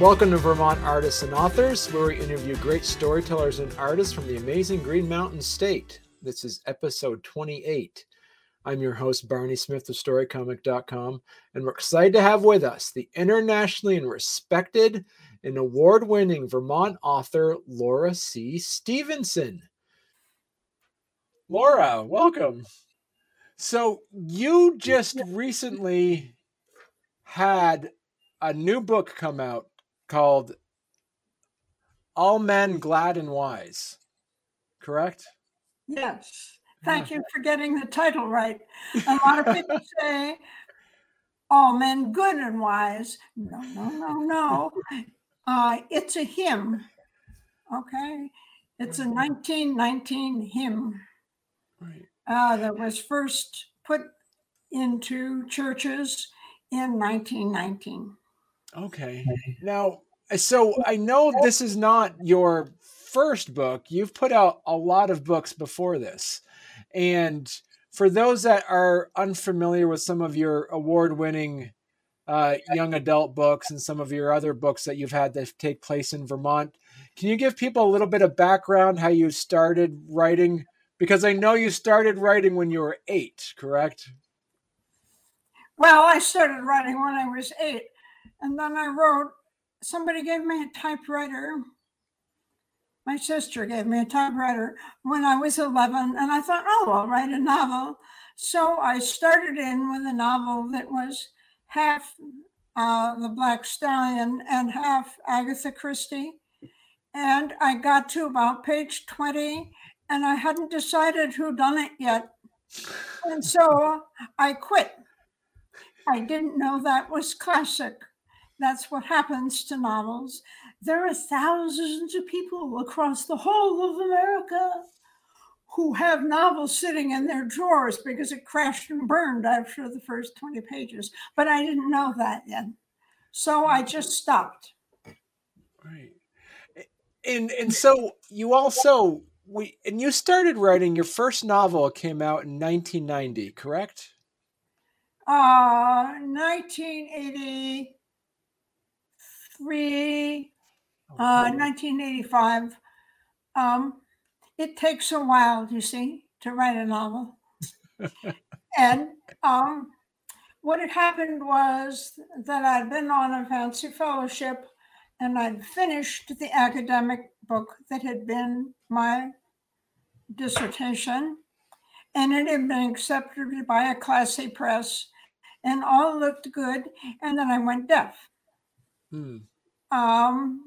Welcome to Vermont Artists and Authors, where we interview great storytellers and artists from the amazing Green Mountain State. This is episode 28. I'm your host, Barney Smith of StoryComic.com, and we're excited to have with us the internationally and respected and award winning Vermont author, Laura C. Stevenson. Laura, welcome. So, you just recently had a new book come out called All Men Glad and Wise, correct? Yes. Thank you for getting the title right. A lot of people say, all men good and wise. No, no, no, no. Uh, it's a hymn. Okay. It's a 1919 hymn Right. uh, that was first put into churches in 1919. Okay. Now, so I know this is not your first book. You've put out a lot of books before this. And for those that are unfamiliar with some of your award winning uh, young adult books and some of your other books that you've had that take place in Vermont, can you give people a little bit of background how you started writing? Because I know you started writing when you were eight, correct? Well, I started writing when I was eight, and then I wrote. Somebody gave me a typewriter. My sister gave me a typewriter when I was 11, and I thought, oh, I'll write a novel. So I started in with a novel that was half uh, The Black Stallion and half Agatha Christie. And I got to about page 20, and I hadn't decided who done it yet. And so I quit. I didn't know that was classic. That's what happens to novels. There are thousands of people across the whole of America who have novels sitting in their drawers because it crashed and burned after the first 20 pages. But I didn't know that yet. So I just stopped. Right. And and so you also we and you started writing your first novel came out in 1990, correct? Uh, 1983, uh, 1985. Um, it takes a while, you see, to write a novel. and um, what had happened was that I'd been on a fancy fellowship and I'd finished the academic book that had been my dissertation, and it had been accepted by a classy press, and all looked good. And then I went deaf. Hmm. Um,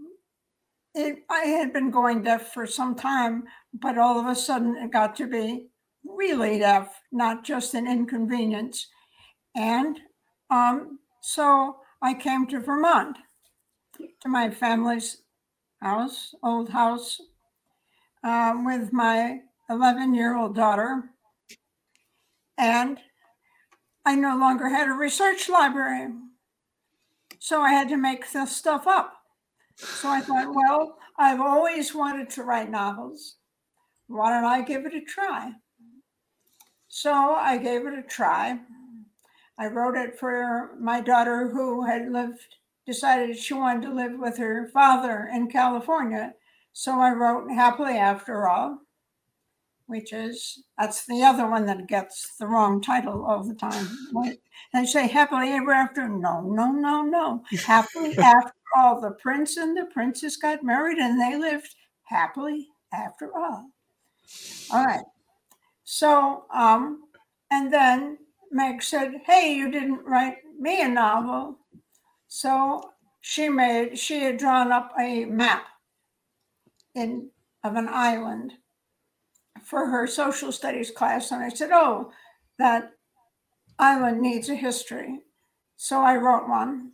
it, I had been going deaf for some time, but all of a sudden it got to be really deaf, not just an inconvenience. And um, so I came to Vermont, to my family's house, old house, uh, with my 11 year old daughter. And I no longer had a research library. So I had to make this stuff up. So I thought, well, I've always wanted to write novels. Why don't I give it a try? So I gave it a try. I wrote it for my daughter who had lived, decided she wanted to live with her father in California. So I wrote Happily After All, which is, that's the other one that gets the wrong title all the time. They say Happily Ever After. No, no, no, no. Happily After All. The prince and the princess got married and they lived happily after all. All right. So, um, and then Meg said, Hey, you didn't write me a novel. So she made, she had drawn up a map in of an island for her social studies class. And I said, Oh, that island needs a history. So I wrote one.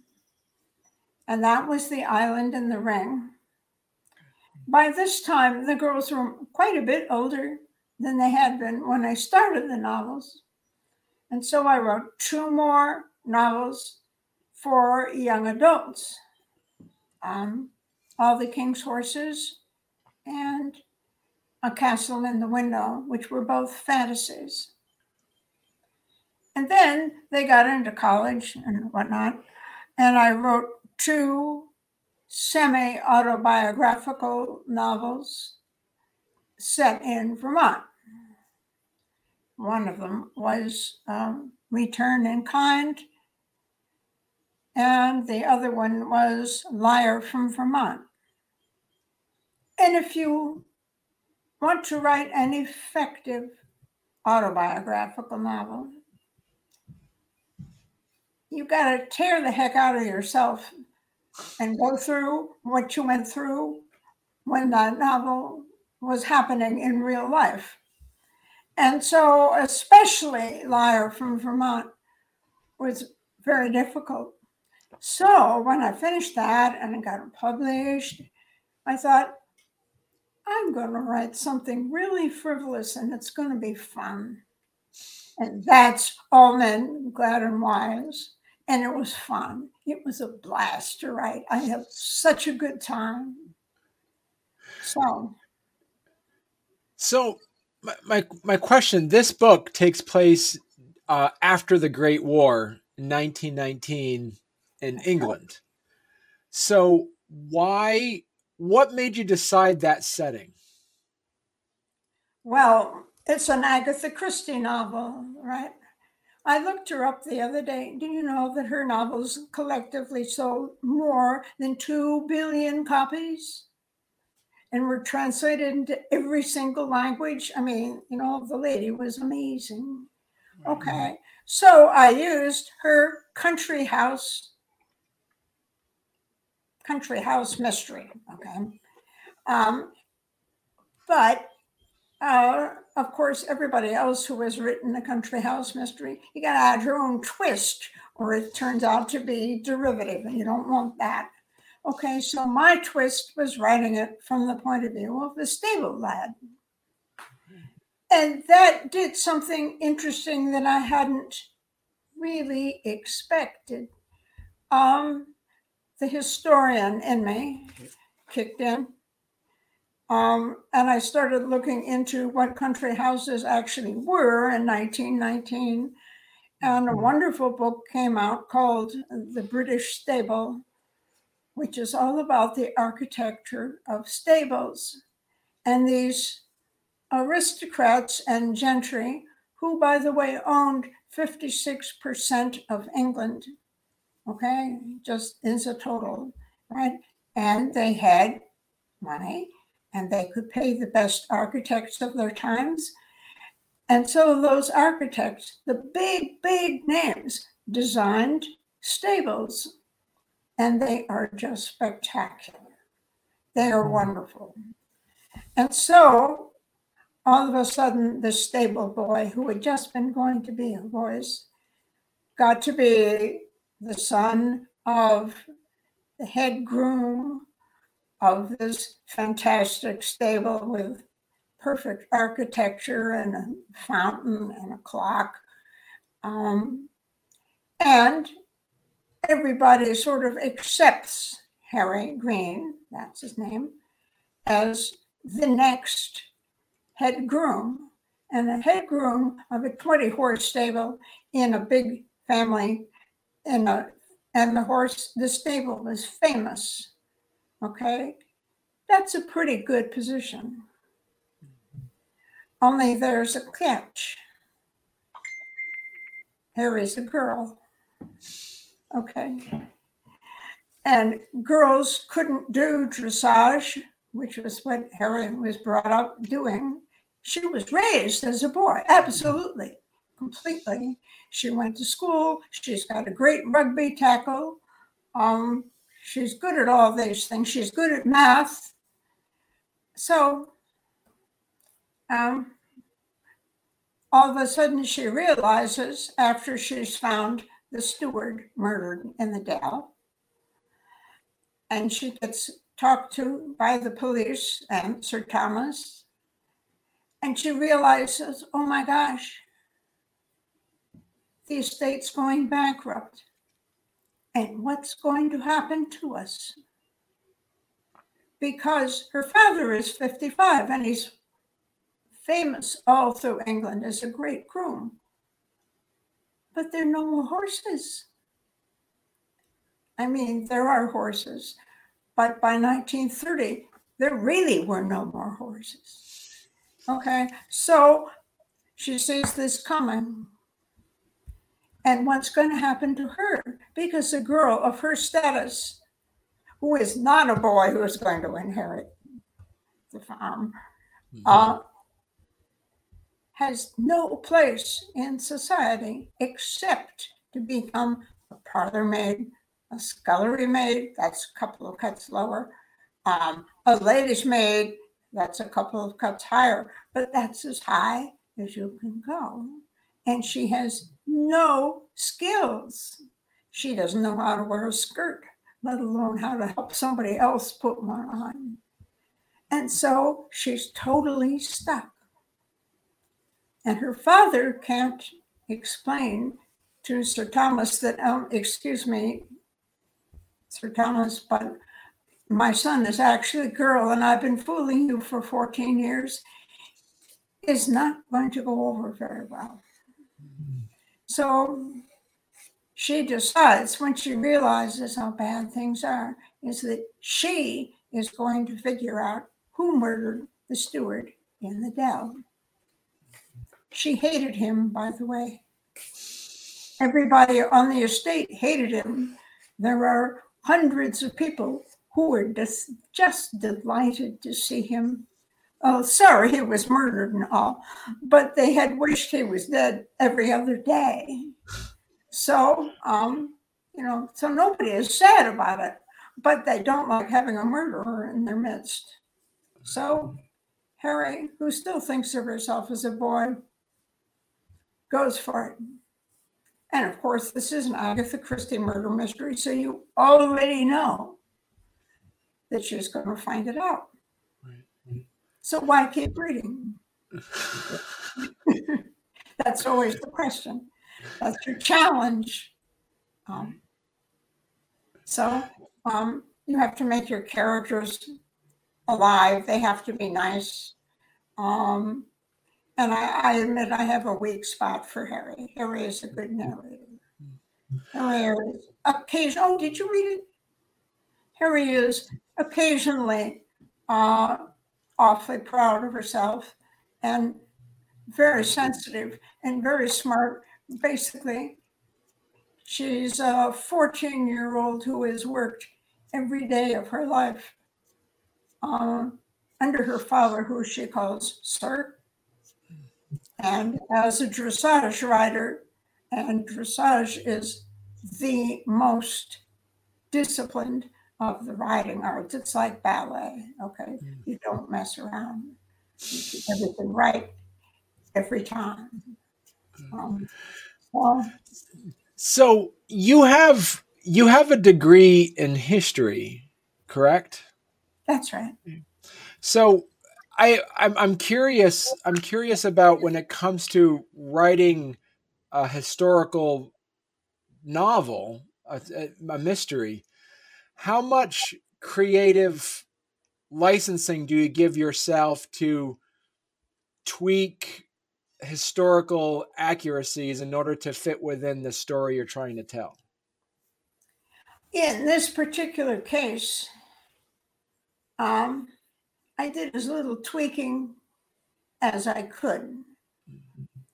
And that was the Island and the Ring. By this time, the girls were quite a bit older than they had been when I started the novels. And so I wrote two more novels for young adults um, All the King's Horses and A Castle in the Window, which were both fantasies. And then they got into college and whatnot. And I wrote two semi autobiographical novels set in Vermont. One of them was um, Return in Kind, and the other one was Liar from Vermont. And if you want to write an effective autobiographical novel, you got to tear the heck out of yourself and go through what you went through when that novel was happening in real life. And so, especially Liar from Vermont was very difficult. So, when I finished that and it got published, I thought, I'm going to write something really frivolous and it's going to be fun. And that's All Men, Glad and Wise. And it was fun. It was a blast to write. I had such a good time. So, so my, my, my question this book takes place uh, after the Great War, 1919, in England. So, why what made you decide that setting? Well, it's an Agatha Christie novel, right? I looked her up the other day. Do you know that her novels collectively sold more than 2 billion copies and were translated into every single language? I mean, you know, the lady was amazing. Mm-hmm. Okay. So I used her country house country house mystery. Okay. Um, but uh, of course, everybody else who has written a country house mystery, you got to add your own twist, or it turns out to be derivative, and you don't want that. Okay, so my twist was writing it from the point of view of the stable lad. And that did something interesting that I hadn't really expected. Um, the historian in me kicked in. Um, and I started looking into what country houses actually were in 1919. And a mm-hmm. wonderful book came out called The British Stable, which is all about the architecture of stables. And these aristocrats and gentry, who, by the way, owned 56% of England okay, just as a total, right? And they had money and they could pay the best architects of their times. And so those architects, the big, big names, designed stables, and they are just spectacular. They are mm. wonderful. And so all of a sudden, the stable boy who had just been going to be a voice got to be the son of the head groom of this fantastic stable with perfect architecture and a fountain and a clock. Um, and everybody sort of accepts Harry Green, that's his name, as the next head groom. And the head groom of a 20 horse stable in a big family and a, and the horse, the stable is famous. Okay, that's a pretty good position. Only there's a catch. Here is a girl. Okay. And girls couldn't do dressage, which was what Harry was brought up doing. She was raised as a boy, absolutely completely. She went to school. She's got a great rugby tackle. Um, she's good at all these things. She's good at math. So um, all of a sudden, she realizes after she's found the steward murdered in the Dell, and she gets talked to by the police and Sir Thomas, and she realizes, oh my gosh, the estate's going bankrupt. And what's going to happen to us? Because her father is 55 and he's famous all through England as a great groom. But there are no more horses. I mean, there are horses, But by 1930, there really were no more horses. Okay, so she sees this coming. And what's going to happen to her? Because a girl of her status, who is not a boy who is going to inherit the farm, mm-hmm. uh, has no place in society except to become a parlor maid, a scullery maid, that's a couple of cuts lower, um, a lady's maid, that's a couple of cuts higher, but that's as high as you can go. And she has no skills. She doesn't know how to wear a skirt, let alone how to help somebody else put one on. And so she's totally stuck. And her father can't explain to Sir Thomas that, um, excuse me, Sir Thomas, but my son is actually a girl and I've been fooling you for 14 years, is not going to go over very well. So she decides when she realizes how bad things are, is that she is going to figure out who murdered the steward in the dell. She hated him, by the way. Everybody on the estate hated him. There are hundreds of people who were just, just delighted to see him. Oh, sorry, he was murdered and all, but they had wished he was dead every other day. So, um, you know, so nobody is sad about it, but they don't like having a murderer in their midst. So, Harry, who still thinks of herself as a boy, goes for it. And of course, this is an Agatha Christie murder mystery, so you already know that she's going to find it out. So why keep reading? That's always the question. That's your challenge. Um, so um, you have to make your characters alive. They have to be nice. Um, and I, I, admit I have a weak spot for Harry. Harry is a good narrator. Harry is occasionally, Oh, did you read it? Harry is occasionally uh, awfully proud of herself and very sensitive and very smart. Basically, she's a 14 year old who has worked every day of her life um, under her father, who she calls Sir and as a dressage rider, and dressage is the most disciplined of the writing arts. It's like ballet, okay? Mm. You don't mess around. You do everything right every time. Um, well, so you have you have a degree in history, correct? That's right. So I I'm, I'm curious. I'm curious about when it comes to writing a historical novel, a, a mystery. How much creative licensing do you give yourself to tweak historical accuracies in order to fit within the story you're trying to tell? In this particular case, um, I did as little tweaking as I could.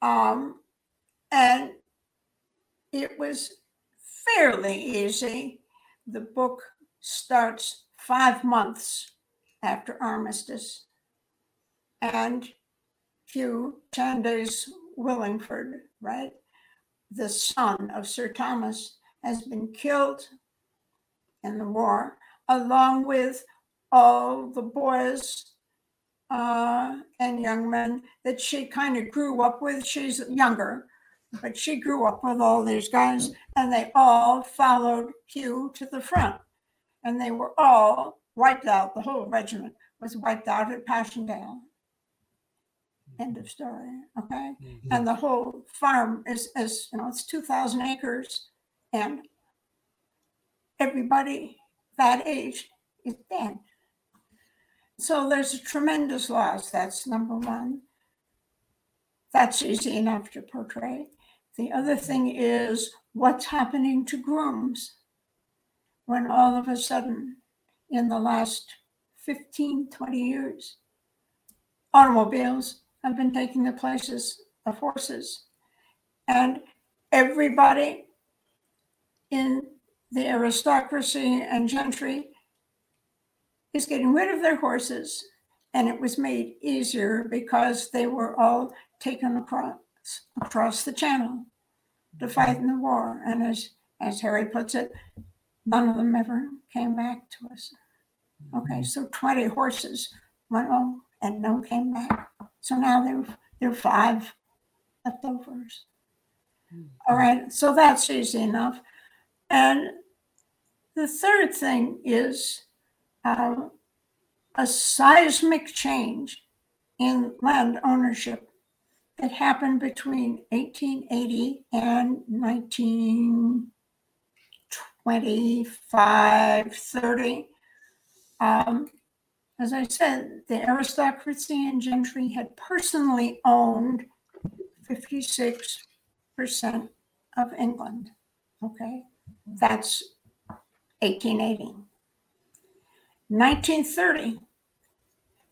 Um, and it was fairly easy. The book starts five months after armistice. And Hugh Chandos Willingford, right? The son of Sir Thomas has been killed in the war, along with all the boys uh, and young men that she kind of grew up with. She's younger, but she grew up with all these guys, and they all followed Hugh to the front. And they were all wiped out. The whole regiment was wiped out at Passchendaele. End of story. Okay. Mm-hmm. And the whole farm is, is, you know, it's 2,000 acres, and everybody that age is dead. So there's a tremendous loss. That's number one. That's easy enough to portray. The other thing is what's happening to grooms when all of a sudden in the last 15, 20 years. Automobiles have been taking the places of horses. And everybody in the aristocracy and gentry is getting rid of their horses. And it was made easier because they were all taken across across the channel to fight in the war. And as as Harry puts it, none of them ever came back to us. Okay, so 20 horses went home and none came back. So now there, there are five leftovers. All right, so that's easy enough. And the third thing is uh, a seismic change in land ownership that happened between 1880 and 1925, 30. Um, as I said, the aristocracy and gentry had personally owned 56% of England. Okay, that's 1880. 1930,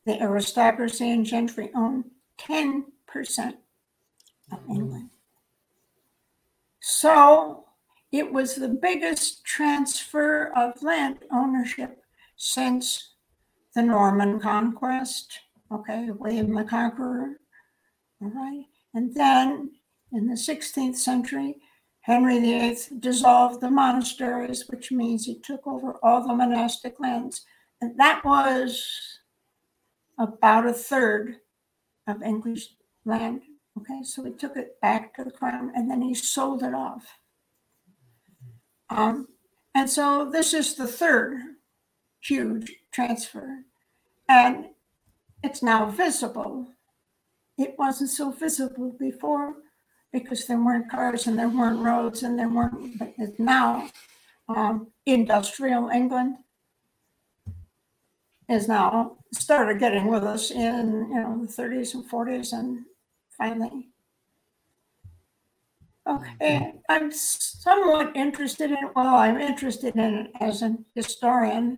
the aristocracy and gentry owned 10% of England. So it was the biggest transfer of land ownership since the Norman conquest, okay, William the Conqueror, all right. And then in the 16th century, Henry VIII dissolved the monasteries, which means he took over all the monastic lands. And that was about a third of English land. Okay, so he took it back to the crown and then he sold it off. Um, and so this is the third huge transfer. And it's now visible. It wasn't so visible before because there weren't cars and there weren't roads and there weren't, but it's now um, industrial England is now started getting with us in you know the 30s and 40s and finally okay i'm somewhat interested in well i'm interested in it as an historian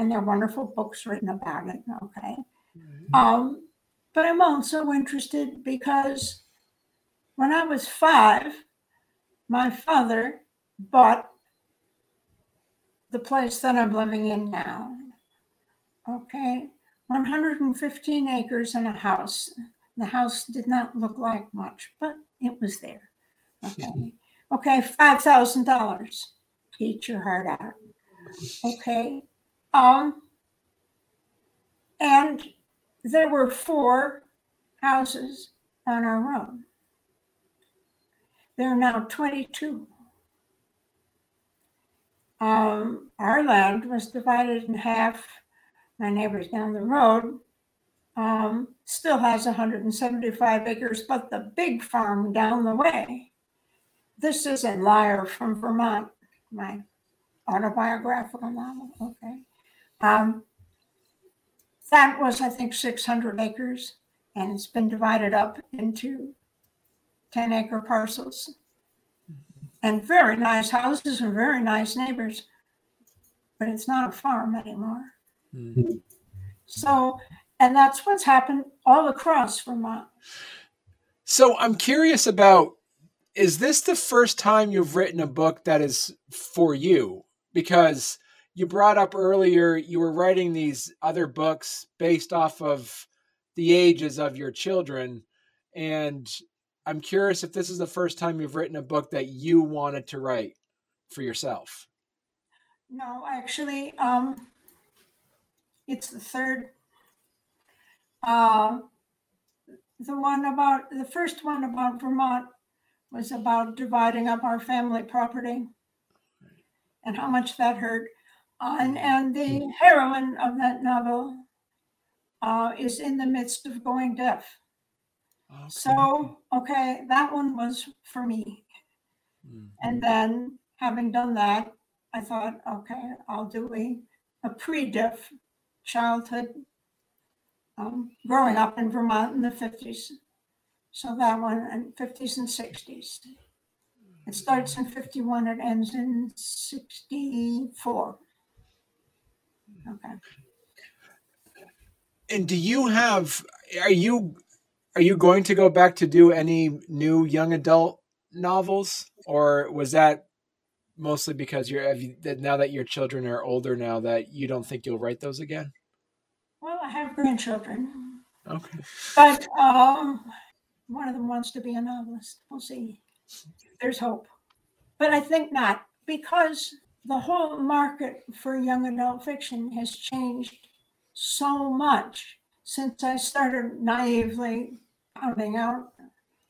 and there are wonderful books written about it. Okay. Mm-hmm. Um, but I'm also interested because when I was five, my father bought the place that I'm living in now. Okay. 115 acres and a house. The house did not look like much, but it was there. Okay. Okay. $5,000. Eat your heart out. Okay. Um, and there were four houses on our road. There are now 22. Um, our land was divided in half. My neighbors down the road um, still has 175 acres, but the big farm down the way, this is a liar from Vermont, my autobiographical novel. Okay. Um, that was, I think, 600 acres, and it's been divided up into 10 acre parcels. And very nice houses and very nice neighbors, but it's not a farm anymore. Mm-hmm. So, and that's what's happened all across Vermont. So I'm curious about is this the first time you've written a book that is for you? Because you brought up earlier you were writing these other books based off of the ages of your children and i'm curious if this is the first time you've written a book that you wanted to write for yourself no actually um it's the third uh the one about the first one about vermont was about dividing up our family property and how much that hurt and, and the heroine of that novel uh, is in the midst of going deaf. Okay. So, okay, that one was for me. Mm-hmm. And then, having done that, I thought, okay, I'll do a, a pre deaf childhood um, growing up in Vermont in the 50s. So, that one, in 50s and 60s. It starts in 51, it ends in 64. Okay. And do you have are you are you going to go back to do any new young adult novels or was that mostly because you're now that your children are older now that you don't think you'll write those again? Well, I have grandchildren. Okay. But um one of them wants to be a novelist. We'll see. There's hope. But I think not because the whole market for young adult fiction has changed so much since I started naively pounding out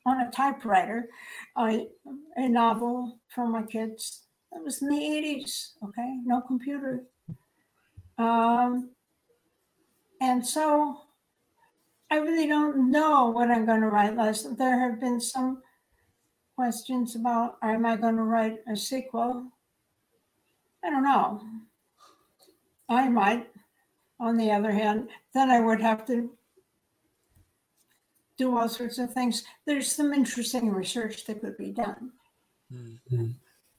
on a typewriter a, a novel for my kids. That was in the 80s, okay? No computer. Um, and so I really don't know what I'm going to write. Last there have been some questions about am I going to write a sequel? I don't know. I might. On the other hand, then I would have to do all sorts of things. There's some interesting research that could be done. Mm-hmm.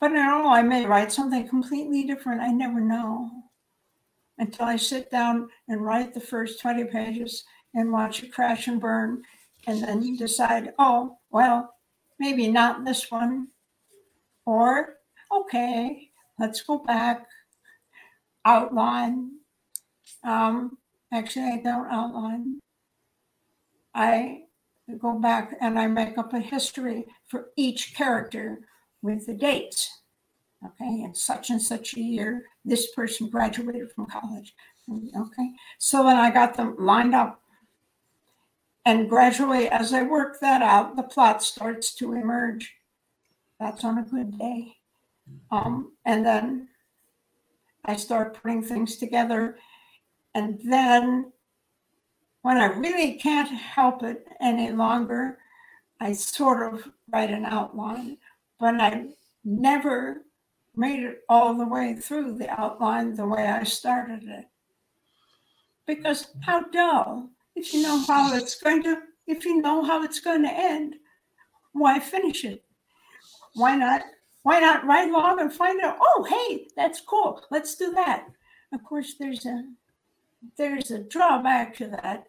But I don't know, I may write something completely different. I never know until I sit down and write the first 20 pages and watch it crash and burn and then decide, oh, well, maybe not this one. Or, okay, let's go back, outline. Um, actually, I don't outline. I go back and I make up a history for each character with the dates. Okay, in such and such a year, this person graduated from college. Okay, so then I got them lined up and gradually, as I work that out, the plot starts to emerge. That's on a good day. Um, and then I start putting things together. And then when I really can't help it any longer, I sort of write an outline, but I never made it all the way through the outline the way I started it. Because how dull if you know how it's going to if you know how it's going to end why finish it? Why not why not write along and find out oh hey that's cool let's do that. Of course there's a there's a drawback to that.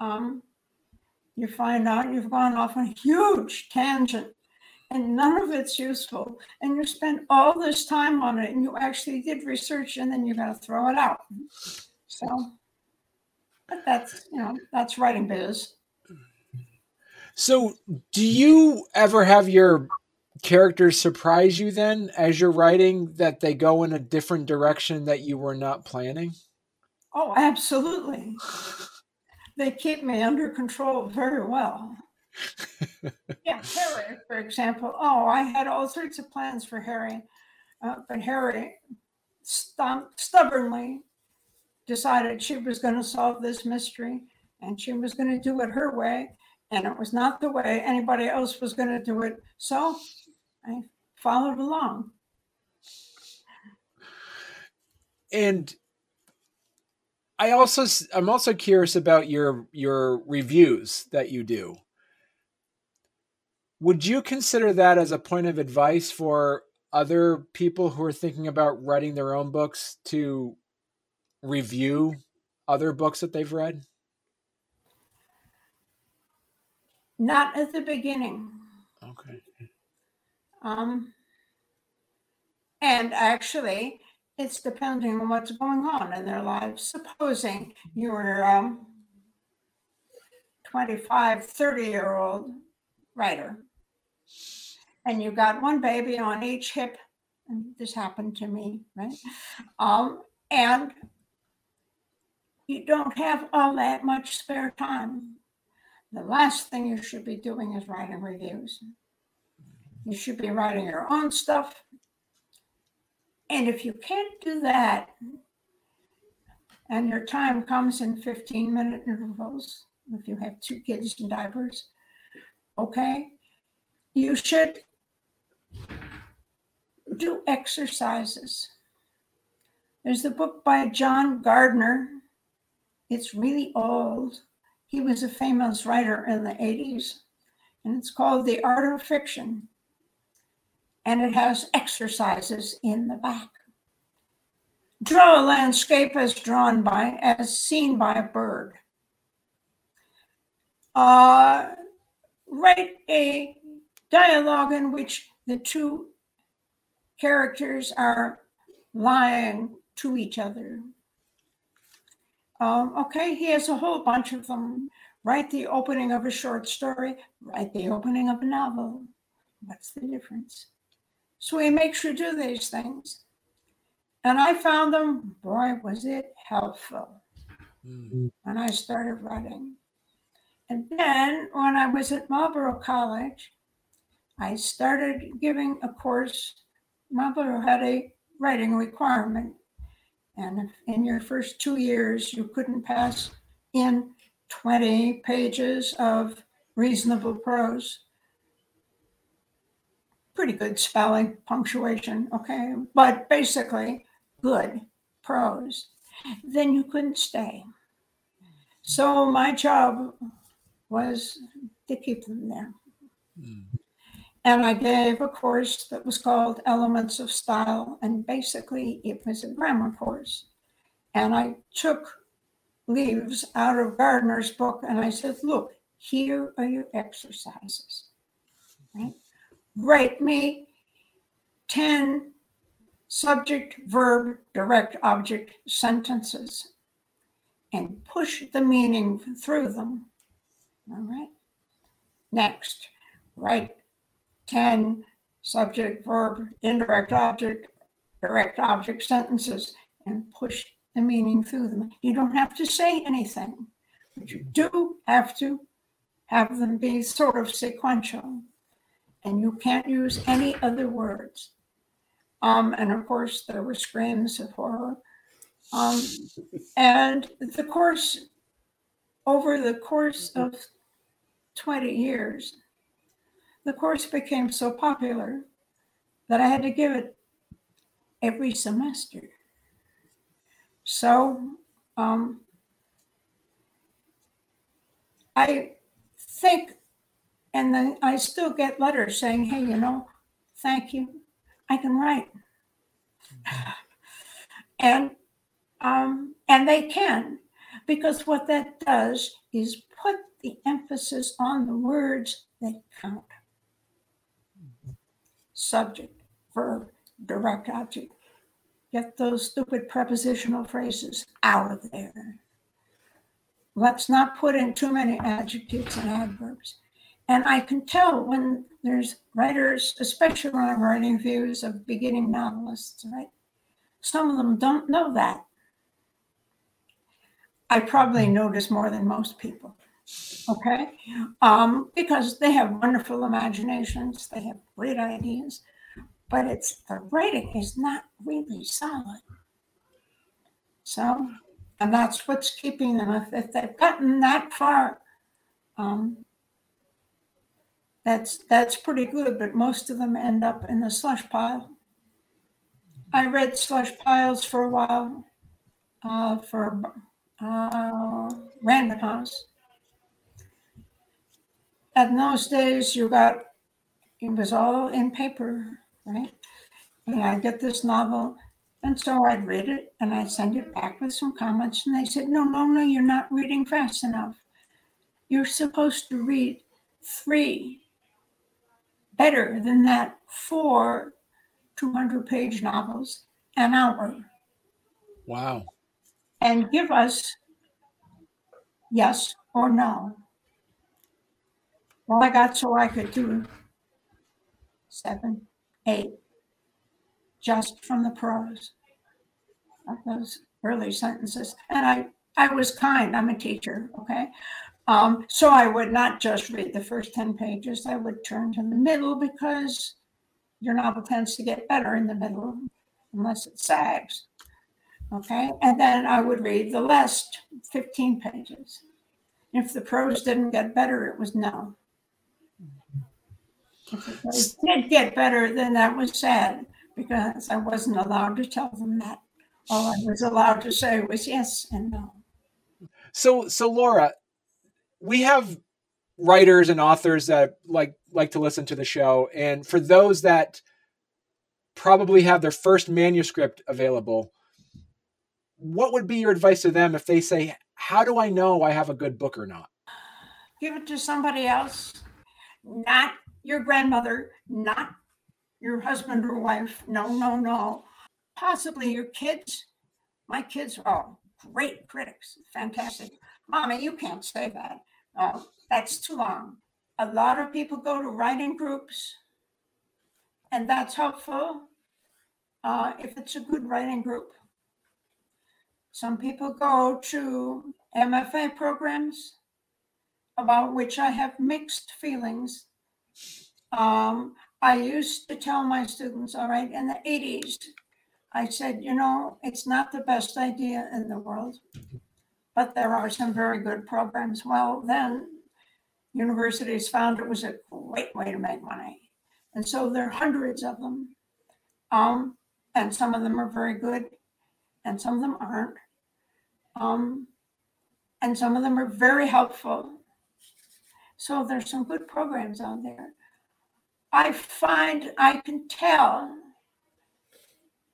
Um, you find out you've gone off on a huge tangent and none of it's useful and you spend all this time on it and you actually did research and then you're going to throw it out. So but that's you know that's writing biz. So, do you ever have your characters surprise you then as you're writing that they go in a different direction that you were not planning? Oh, absolutely. they keep me under control very well. yeah, Harry, for example. Oh, I had all sorts of plans for Harry, uh, but Harry stubbornly decided she was going to solve this mystery and she was going to do it her way. And it was not the way anybody else was going to do it. So I followed along. And I also I'm also curious about your your reviews that you do. Would you consider that as a point of advice for other people who are thinking about writing their own books to review other books that they've read? Not at the beginning. Okay. Um, and actually, it's depending on what's going on in their lives. Supposing you're um, 25, 30 year old writer, and you got one baby on each hip, and this happened to me, right? Um, and you don't have all that much spare time. The last thing you should be doing is writing reviews. You should be writing your own stuff. And if you can't do that, and your time comes in 15 minute intervals, if you have two kids and diapers, okay, you should do exercises. There's a book by John Gardner it's really old. He was a famous writer in the 80s, and it's called The Art of Fiction. And it has exercises in the back. draw a landscape as drawn by, as seen by a bird. Uh, write a dialogue in which the two characters are lying to each other. Um, okay, he has a whole bunch of them. Write the opening of a short story, write the opening of a novel. What's the difference? So he makes you do these things. And I found them, boy, was it helpful mm. when I started writing. And then when I was at Marlboro College, I started giving a course. Marlborough had a writing requirement. And in your first two years, you couldn't pass in 20 pages of reasonable prose pretty good spelling, punctuation, okay, but basically good prose, then you couldn't stay. So my job was to keep them there. Mm. And I gave a course that was called Elements of Style, and basically it was a grammar course. And I took leaves out of Gardner's book and I said, Look, here are your exercises. Right? write me 10 subject, verb, direct object sentences and push the meaning through them. All right. Next, write 10 subject, verb, indirect object, direct object sentences and push the meaning through them. You don't have to say anything, but you do have to have them be sort of sequential and you can't use any other words. Um, and of course, there were screams of horror. Um, and the course, over the course of 20 years, the course became so popular that I had to give it every semester. So um, I think and then I still get letters saying, hey, you know, thank you. I can write. and um, and they can, because what that does is put the emphasis on the words that count. Subject, verb, direct object. Get those stupid prepositional phrases out of there. Let's not put in too many adjectives and adverbs. And I can tell when there's writers, especially when I'm writing views of beginning novelists, right? Some of them don't know that. I probably hmm. notice more than most people. Okay. Um, because they have wonderful imaginations, they have great ideas, but it's the writing is not really solid. So, and that's what's keeping them. If, if they've gotten that far, um, that's that's pretty good, but most of them end up in the slush pile. I read slush piles for a while uh, for uh, Random House. In those days, you got it was all in paper, right? And I get this novel, and so I'd read it and I'd send it back with some comments, and they said, "No, no, no, you're not reading fast enough. You're supposed to read three better than that four 200 page novels an hour. Wow. And give us yes or no. Well, I got so I could do seven, eight, just from the prose of those early sentences. And I, I was kind. I'm a teacher, okay? Um, so I would not just read the first 10 pages, I would turn to the middle because your novel tends to get better in the middle unless it sags. Okay, and then I would read the last 15 pages. If the prose didn't get better, it was no. If the did get better, then that was sad because I wasn't allowed to tell them that. All I was allowed to say was yes and no. So, so Laura, we have writers and authors that like like to listen to the show and for those that probably have their first manuscript available what would be your advice to them if they say, How do I know I have a good book or not? Give it to somebody else, not your grandmother, not your husband or wife. No, no, no. Possibly your kids. My kids are all great critics, fantastic. Mommy, you can't say that. That's too long. A lot of people go to writing groups, and that's helpful uh, if it's a good writing group. Some people go to MFA programs about which I have mixed feelings. Um, I used to tell my students, all right, in the 80s, I said, you know, it's not the best idea in the world, but there are some very good programs. Well, then universities found it was a great way to make money. And so there are hundreds of them. Um, and some of them are very good, and some of them aren't. Um, and some of them are very helpful. So there's some good programs out there. I find I can tell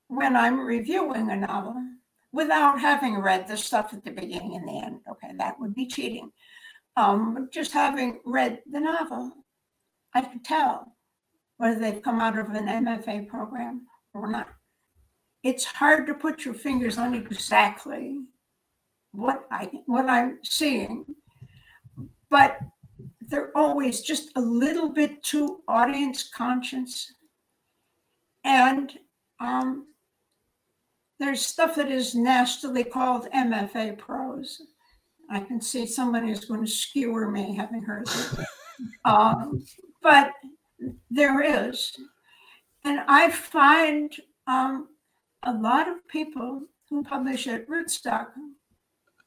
when I'm reviewing a novel without having read the stuff at the beginning and the end. Okay, that would be cheating. Um, just having read the novel, I can tell whether they've come out of an MFA program or not it's hard to put your fingers on exactly what I what I'm seeing, but they're always just a little bit too audience conscious, and um, there's stuff that is nastily called MFA prose. I can see somebody is going to skewer me having heard it, um, but there is, and I find um, a lot of people who publish at Rootstock,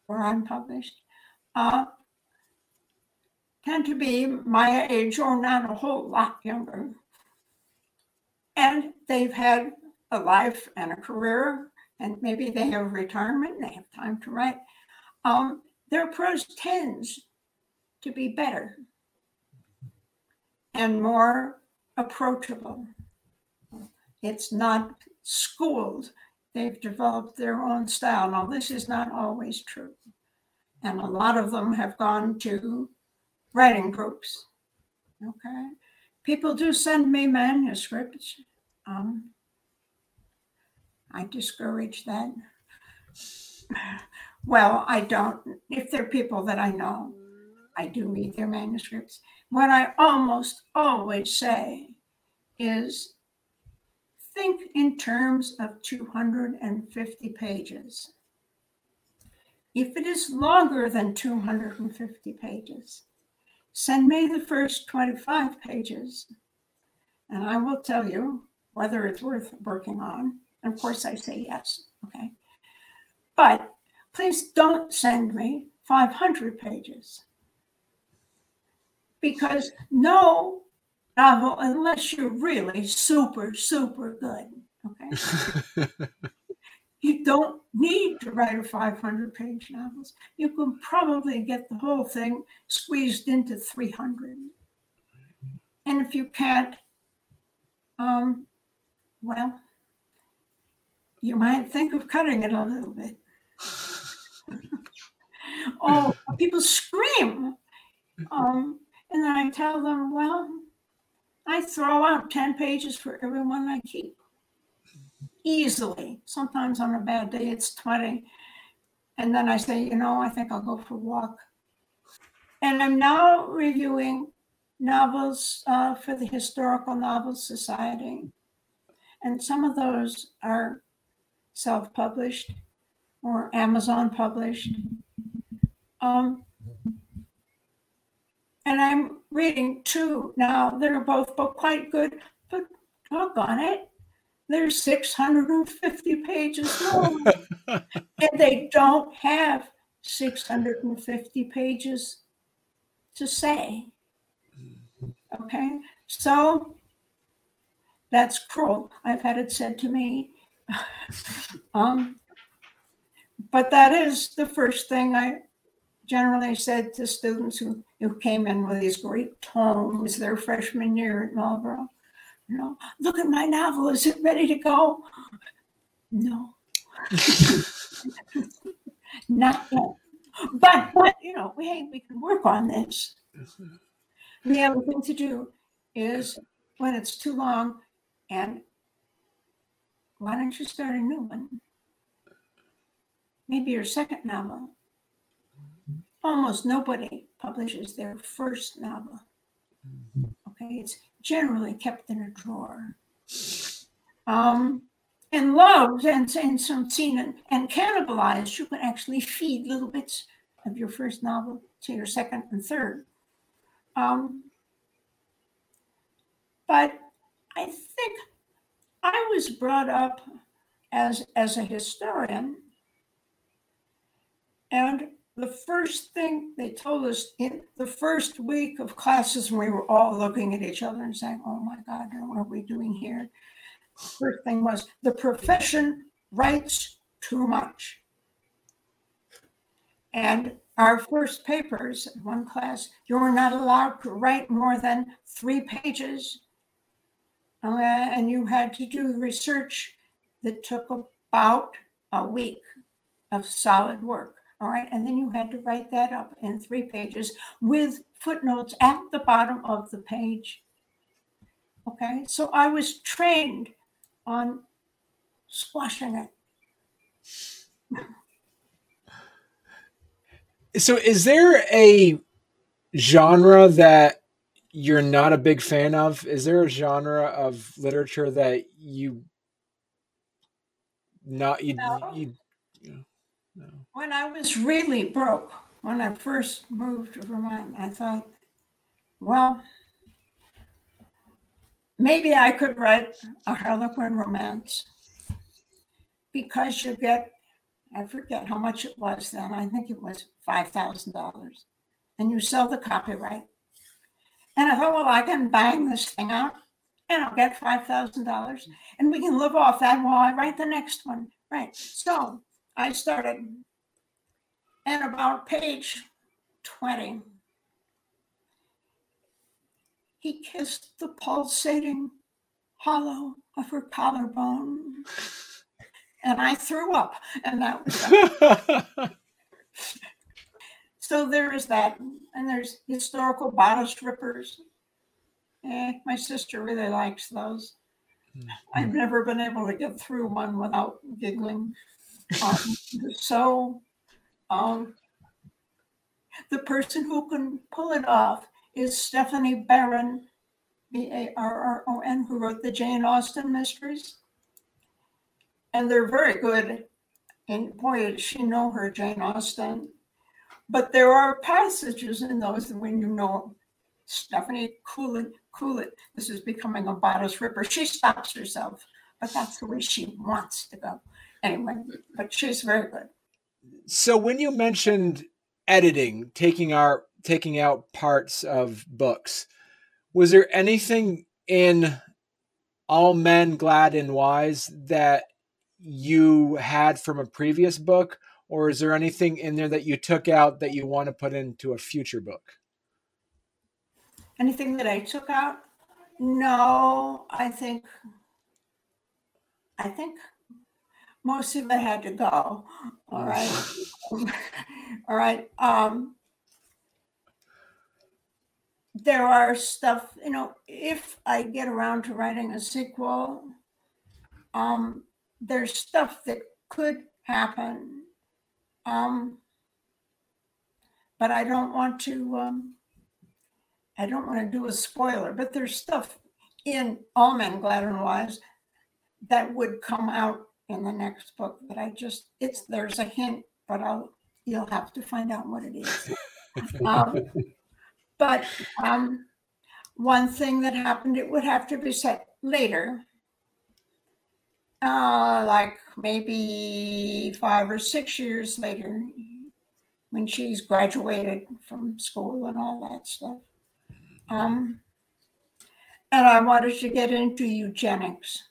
or unpublished, uh, tend to be my age or not a whole lot younger. And they've had a life and a career, and maybe they have retirement and they have time to write. Um, their prose tends to be better and more approachable. It's not schooled. They've developed their own style. Now, this is not always true. And a lot of them have gone to writing groups. Okay. People do send me manuscripts. Um, I discourage that. Well, I don't, if they're people that I know, I do read their manuscripts. What I almost always say is think in terms of 250 pages. If it is longer than 250 pages, send me the first 25 pages and I will tell you whether it's worth working on. And of course, I say yes. Okay. But please don't send me 500 pages because no novel unless you're really super, super good. Okay. you don't need to write a 500 page novel. You can probably get the whole thing squeezed into 300. And if you can't, um, well, you might think of cutting it a little bit. oh, people scream. Um, and then I tell them, well, I throw out 10 pages for everyone I keep easily. Sometimes on a bad day, it's 20. And then I say, you know, I think I'll go for a walk. And I'm now reviewing novels uh, for the Historical Novels Society. And some of those are self published or Amazon published. Um, and I'm reading two now. They're both, both quite good, but doggone it, they're 650 pages long. and they don't have 650 pages to say. Okay, so that's cruel. I've had it said to me. um, but that is the first thing I generally said to students who, who came in with these great tomes their freshman year at Marlboro, you know, look at my novel, is it ready to go? No. Not yet. But, but you know, we, we can work on this. The other thing to do is when it's too long, and why don't you start a new one? Maybe your second novel. Mm-hmm. Almost nobody publishes their first novel. Okay, it's generally kept in a drawer. Um, and loved and, and some seen and, and cannibalized, you can actually feed little bits of your first novel to your second and third. Um, but I think I was brought up as, as a historian. And the first thing they told us in the first week of classes, and we were all looking at each other and saying, Oh my God, what are we doing here? First thing was the profession writes too much. And our first papers in one class, you were not allowed to write more than three pages. Uh, and you had to do research that took about a week of solid work. All right. And then you had to write that up in three pages with footnotes at the bottom of the page. Okay. So I was trained on squashing it. So, is there a genre that you're not a big fan of? Is there a genre of literature that you not you no. you, you When I was really broke, when I first moved to Vermont, I thought, well, maybe I could write a Harlequin romance because you get, I forget how much it was then. I think it was $5,000. And you sell the copyright. And I thought, well, I can bang this thing out and I'll get $5,000 and we can live off that while I write the next one. Right. So I started. And about page 20, he kissed the pulsating hollow of her collarbone. And I threw up. And that was that. so there is that. And there's historical bodice rippers. Eh, my sister really likes those. Mm-hmm. I've never been able to get through one without giggling. So, um, the person who can pull it off is Stephanie Barron, B A R R O N, who wrote the Jane Austen mysteries. And they're very good. And boy, does she know her Jane Austen. But there are passages in those when you know Stephanie, cool it, cool it. This is becoming a bodice ripper. She stops herself, but that's the way she wants to go. Anyway, but she's very good. So when you mentioned editing, taking our taking out parts of books. Was there anything in All Men Glad and Wise that you had from a previous book, or is there anything in there that you took out that you want to put into a future book? Anything that I took out? No, I think I think most of it had to go. All right. All right. Um, there are stuff, you know, if I get around to writing a sequel, um, there's stuff that could happen. Um, but I don't want to, um, I don't want to do a spoiler, but there's stuff in All Men Glad and Wise that would come out in the next book that I just, it's, there's a hint, but I'll, you'll have to find out what it is. um, but um, one thing that happened, it would have to be set later, uh, like maybe five or six years later, when she's graduated from school and all that stuff. Um, and I wanted to get into eugenics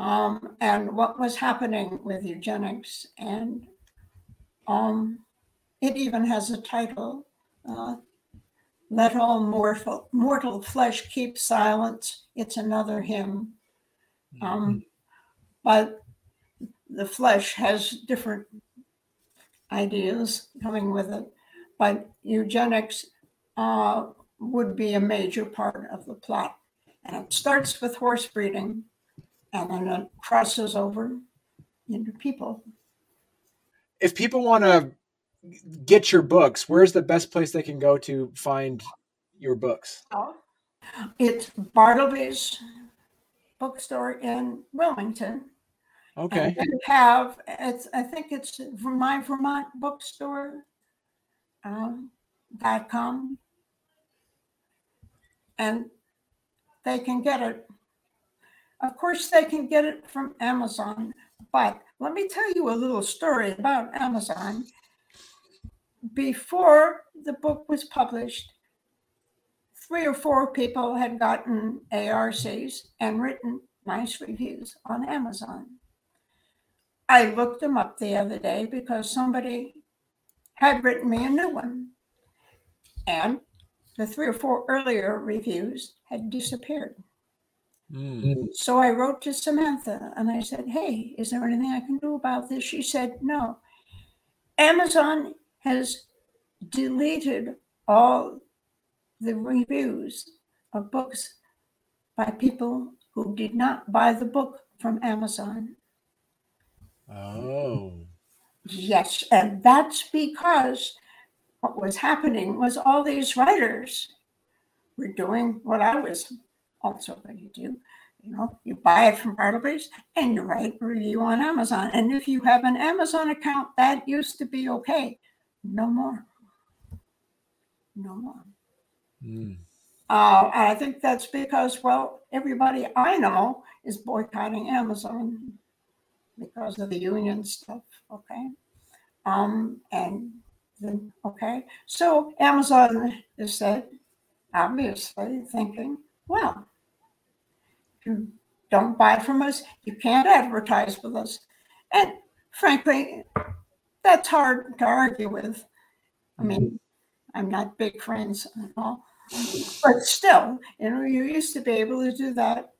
um, and what was happening with eugenics. And um, it even has a title uh, let all mortal, mortal flesh keep silence. It's another hymn. Um, mm-hmm. but the flesh has different ideas coming with it, but eugenics uh, would be a major part of the plot. And it starts with horse breeding and then it crosses over into people. If people want to get your books, where's the best place they can go to find your books? Oh, it's Bartleby's bookstore in Wilmington. Okay. And have it's I think it's my Vermont bookstore um, dot com, and they can get it. Of course, they can get it from Amazon, but let me tell you a little story about Amazon. Before the book was published, three or four people had gotten ARCs and written nice reviews on Amazon. I looked them up the other day because somebody had written me a new one. And the three or four earlier reviews had disappeared. Mm. So I wrote to Samantha and I said, Hey, is there anything I can do about this? She said, No. Amazon has deleted all the reviews of books by people who did not buy the book from Amazon. Oh. Yes. And that's because what was happening was all these writers were doing what I was also going you do. You know, you buy it from Bartleby's and you write a review on Amazon. And if you have an Amazon account, that used to be okay. No more. No more. Mm. Uh, I think that's because, well, everybody I know is boycotting Amazon because of the union stuff. Okay. Um, and then, okay. So Amazon is said, obviously thinking, well, you don't buy from us, you can't advertise with us. And frankly, that's hard to argue with. I mean, I'm not big friends at all, but still, you know, you used to be able to do that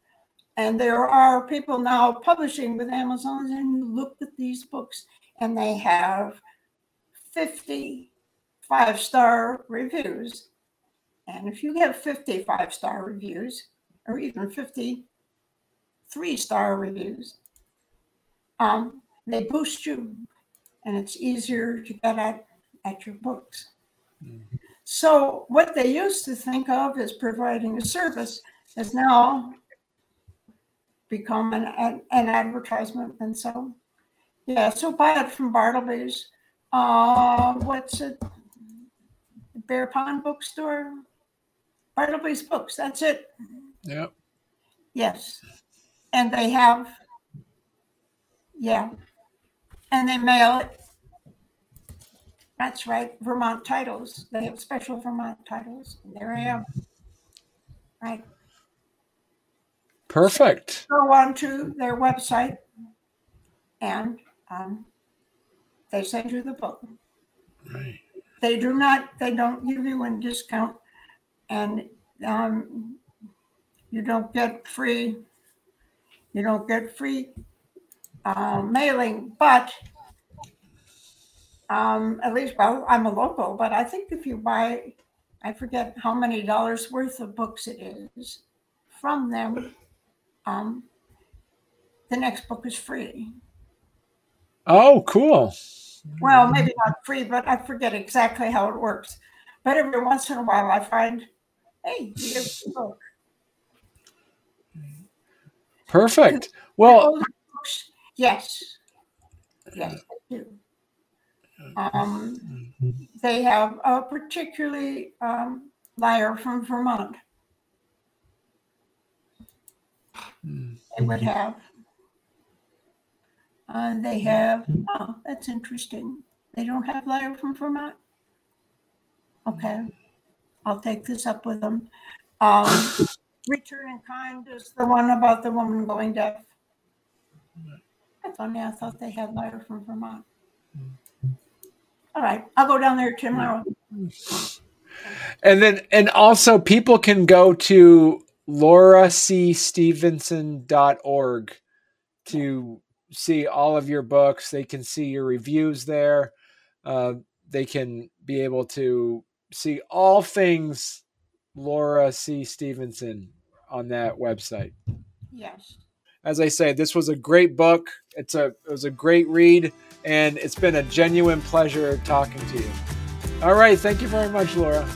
and there are people now publishing with Amazon, and you look at these books, and they have 50 five star reviews. And if you have 55 star reviews, or even 53 star reviews, um, they boost you, and it's easier to get at, at your books. Mm-hmm. So, what they used to think of as providing a service has now become an, an, an advertisement. And so, yeah, so buy it from Bartleby's. Uh, what's it? Bear Pond Bookstore. Bartleby's Books. That's it. Yep. Yes. And they have, yeah. And they mail it. That's right. Vermont titles. They have special Vermont titles. There I am. Right. Perfect. Go on to their website and um, they send you the book. Right. They do not, they don't give you a discount and um, you don't get free, you don't get free uh, mailing, but um, at least, well, I'm a local, but I think if you buy, I forget how many dollars worth of books it is from them, um, the next book is free. Oh, cool. Well, maybe not free, but I forget exactly how it works. But every once in a while, I find, hey, here's a book. Perfect. Well, yes, yes, they do. Um, they have a particularly um, liar from Vermont. they would have. Uh, they have, oh, that's interesting. They don't have Liar from Vermont? Okay, I'll take this up with them. Um, Return in Kind is the one about the woman going deaf. That's funny. I thought they had Liar from Vermont. All right, I'll go down there tomorrow. And then, and also, people can go to lauracstevenson.org to see all of your books. They can see your reviews there. Uh, they can be able to see all things Laura C. Stevenson on that website. Yes. As I say, this was a great book. It's a it was a great read, and it's been a genuine pleasure talking to you. All right, thank you very much, Laura.